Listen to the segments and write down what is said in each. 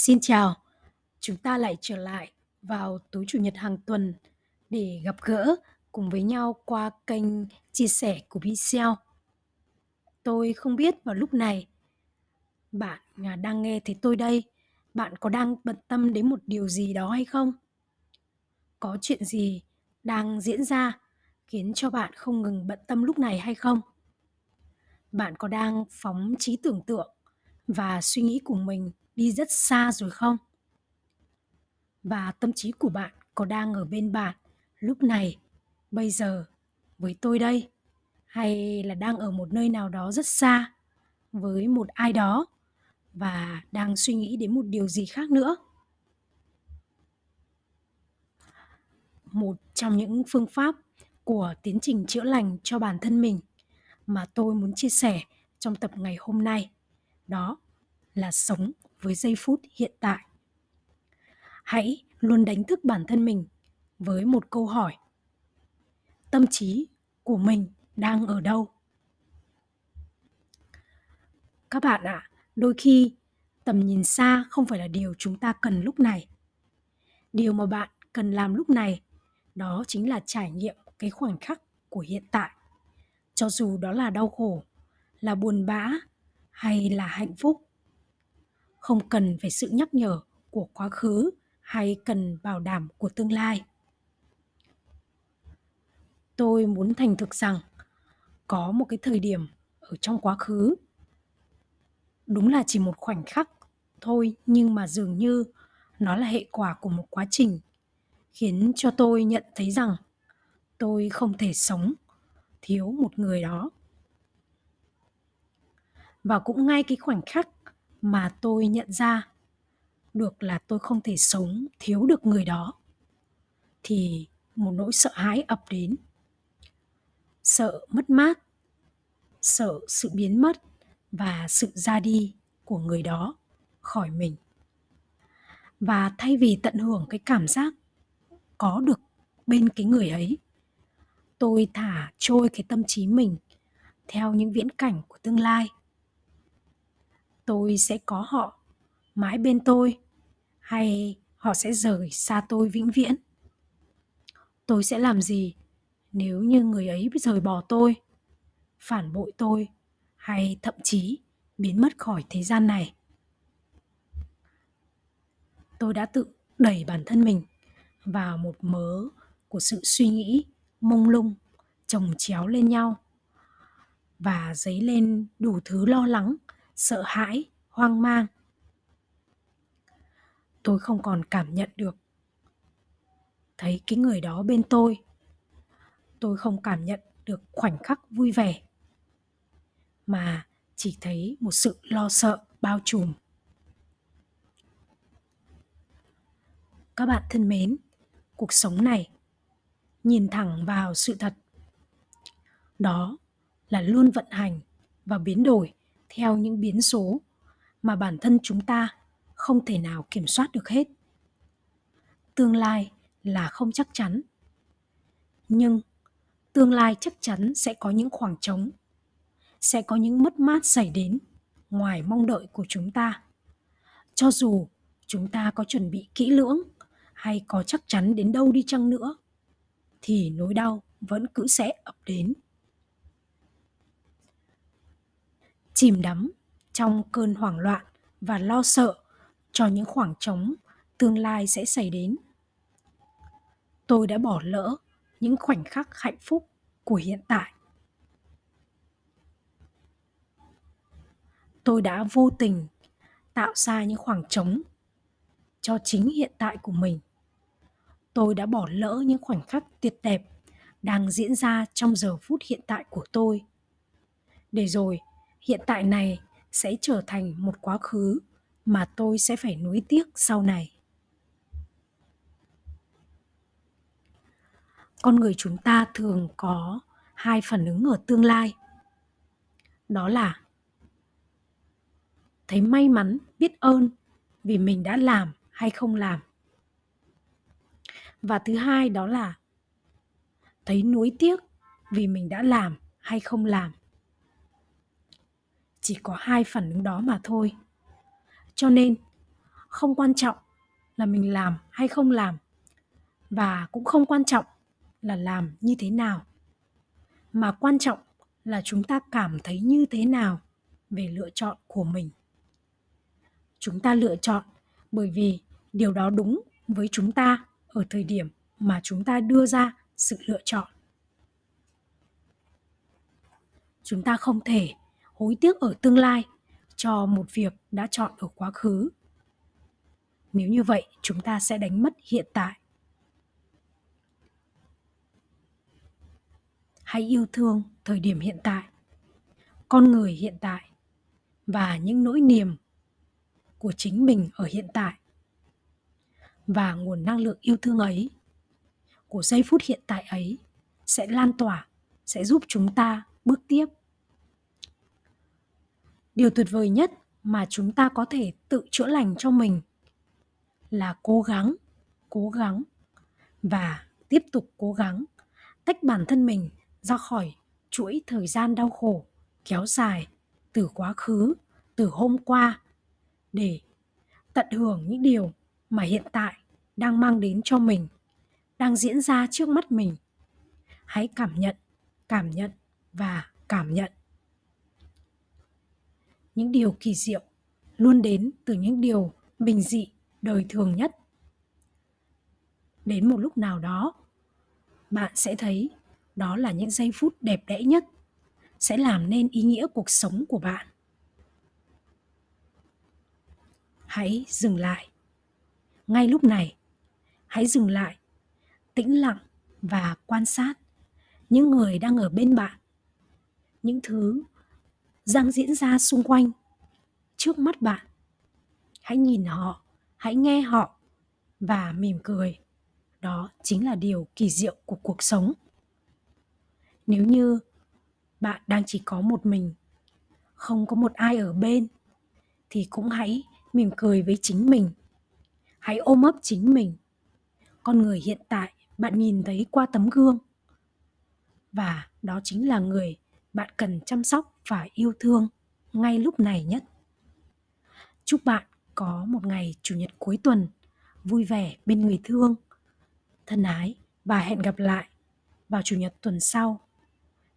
Xin chào, chúng ta lại trở lại vào tối chủ nhật hàng tuần để gặp gỡ cùng với nhau qua kênh chia sẻ của Bixel. Tôi không biết vào lúc này bạn à, đang nghe thấy tôi đây, bạn có đang bận tâm đến một điều gì đó hay không? Có chuyện gì đang diễn ra khiến cho bạn không ngừng bận tâm lúc này hay không? Bạn có đang phóng trí tưởng tượng và suy nghĩ của mình đi rất xa rồi không? Và tâm trí của bạn có đang ở bên bạn lúc này, bây giờ, với tôi đây? Hay là đang ở một nơi nào đó rất xa, với một ai đó và đang suy nghĩ đến một điều gì khác nữa? Một trong những phương pháp của tiến trình chữa lành cho bản thân mình mà tôi muốn chia sẻ trong tập ngày hôm nay đó là sống với giây phút hiện tại. Hãy luôn đánh thức bản thân mình với một câu hỏi. Tâm trí của mình đang ở đâu? Các bạn ạ à, đôi khi tầm nhìn xa không phải là điều chúng ta cần lúc này. Điều mà bạn cần làm lúc này đó chính là trải nghiệm cái khoảnh khắc của hiện tại. Cho dù đó là đau khổ là buồn bã hay là hạnh phúc không cần phải sự nhắc nhở của quá khứ hay cần bảo đảm của tương lai. Tôi muốn thành thực rằng, có một cái thời điểm ở trong quá khứ, đúng là chỉ một khoảnh khắc thôi nhưng mà dường như nó là hệ quả của một quá trình, khiến cho tôi nhận thấy rằng tôi không thể sống, thiếu một người đó. Và cũng ngay cái khoảnh khắc mà tôi nhận ra được là tôi không thể sống thiếu được người đó. Thì một nỗi sợ hãi ập đến. Sợ mất mát, sợ sự biến mất và sự ra đi của người đó khỏi mình. Và thay vì tận hưởng cái cảm giác có được bên cái người ấy, tôi thả trôi cái tâm trí mình theo những viễn cảnh của tương lai tôi sẽ có họ mãi bên tôi, hay họ sẽ rời xa tôi vĩnh viễn? Tôi sẽ làm gì nếu như người ấy rời bỏ tôi, phản bội tôi, hay thậm chí biến mất khỏi thế gian này? Tôi đã tự đẩy bản thân mình vào một mớ của sự suy nghĩ mông lung, chồng chéo lên nhau và dấy lên đủ thứ lo lắng sợ hãi, hoang mang. Tôi không còn cảm nhận được. Thấy cái người đó bên tôi. Tôi không cảm nhận được khoảnh khắc vui vẻ. Mà chỉ thấy một sự lo sợ bao trùm. Các bạn thân mến, cuộc sống này, nhìn thẳng vào sự thật. Đó là luôn vận hành và biến đổi theo những biến số mà bản thân chúng ta không thể nào kiểm soát được hết. Tương lai là không chắc chắn, nhưng tương lai chắc chắn sẽ có những khoảng trống, sẽ có những mất mát xảy đến ngoài mong đợi của chúng ta. Cho dù chúng ta có chuẩn bị kỹ lưỡng hay có chắc chắn đến đâu đi chăng nữa, thì nỗi đau vẫn cứ sẽ ập đến. Chìm đắm trong cơn hoảng loạn và lo sợ cho những khoảng trống tương lai sẽ xảy đến. Tôi đã bỏ lỡ những khoảnh khắc hạnh phúc của hiện tại. Tôi đã vô tình tạo ra những khoảng trống cho chính hiện tại của mình. Tôi đã bỏ lỡ những khoảnh khắc tuyệt đẹp đang diễn ra trong giờ phút hiện tại của tôi. Để rồi hiện tại này sẽ trở thành một quá khứ mà tôi sẽ phải nuối tiếc sau này. Con người chúng ta thường có hai phản ứng ở tương lai. Đó là thấy may mắn, biết ơn vì mình đã làm hay không làm. Và thứ hai đó là thấy nuối tiếc vì mình đã làm hay không làm chỉ có hai phản ứng đó mà thôi. Cho nên, không quan trọng là mình làm hay không làm, và cũng không quan trọng là làm như thế nào, mà quan trọng là chúng ta cảm thấy như thế nào về lựa chọn của mình. Chúng ta lựa chọn bởi vì điều đó đúng với chúng ta ở thời điểm mà chúng ta đưa ra sự lựa chọn. Chúng ta không thể hối tiếc ở tương lai cho một việc đã chọn ở quá khứ. Nếu như vậy, chúng ta sẽ đánh mất hiện tại. Hãy yêu thương thời điểm hiện tại, con người hiện tại và những nỗi niềm của chính mình ở hiện tại. Và nguồn năng lượng yêu thương ấy, của giây phút hiện tại ấy sẽ lan tỏa, sẽ giúp chúng ta bước tiếp điều tuyệt vời nhất mà chúng ta có thể tự chữa lành cho mình là cố gắng cố gắng và tiếp tục cố gắng tách bản thân mình ra khỏi chuỗi thời gian đau khổ kéo dài từ quá khứ, từ hôm qua để tận hưởng những điều mà hiện tại đang mang đến cho mình, đang diễn ra trước mắt mình. Hãy cảm nhận cảm nhận và cảm nhận những điều kỳ diệu, luôn đến từ những điều bình dị, đời thường nhất. Đến một lúc nào đó, bạn sẽ thấy đó là những giây phút đẹp đẽ nhất sẽ làm nên ý nghĩa cuộc sống của bạn. Hãy dừng lại. Ngay lúc này, hãy dừng lại, tĩnh lặng và quan sát những người đang ở bên bạn, những thứ đang diễn ra xung quanh. Trước mắt bạn, hãy nhìn họ, hãy nghe họ và mỉm cười. Đó chính là điều kỳ diệu của cuộc sống. Nếu như bạn đang chỉ có một mình, không có một ai ở bên, thì cũng hãy mỉm cười với chính mình. Hãy ôm ấp chính mình. Con người hiện tại bạn nhìn thấy qua tấm gương. Và đó chính là người bạn cần chăm sóc và yêu thương ngay lúc này nhất. Chúc bạn có một ngày chủ nhật cuối tuần, vui vẻ bên người thương. Thân ái và hẹn gặp lại vào chủ nhật tuần sau.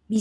Be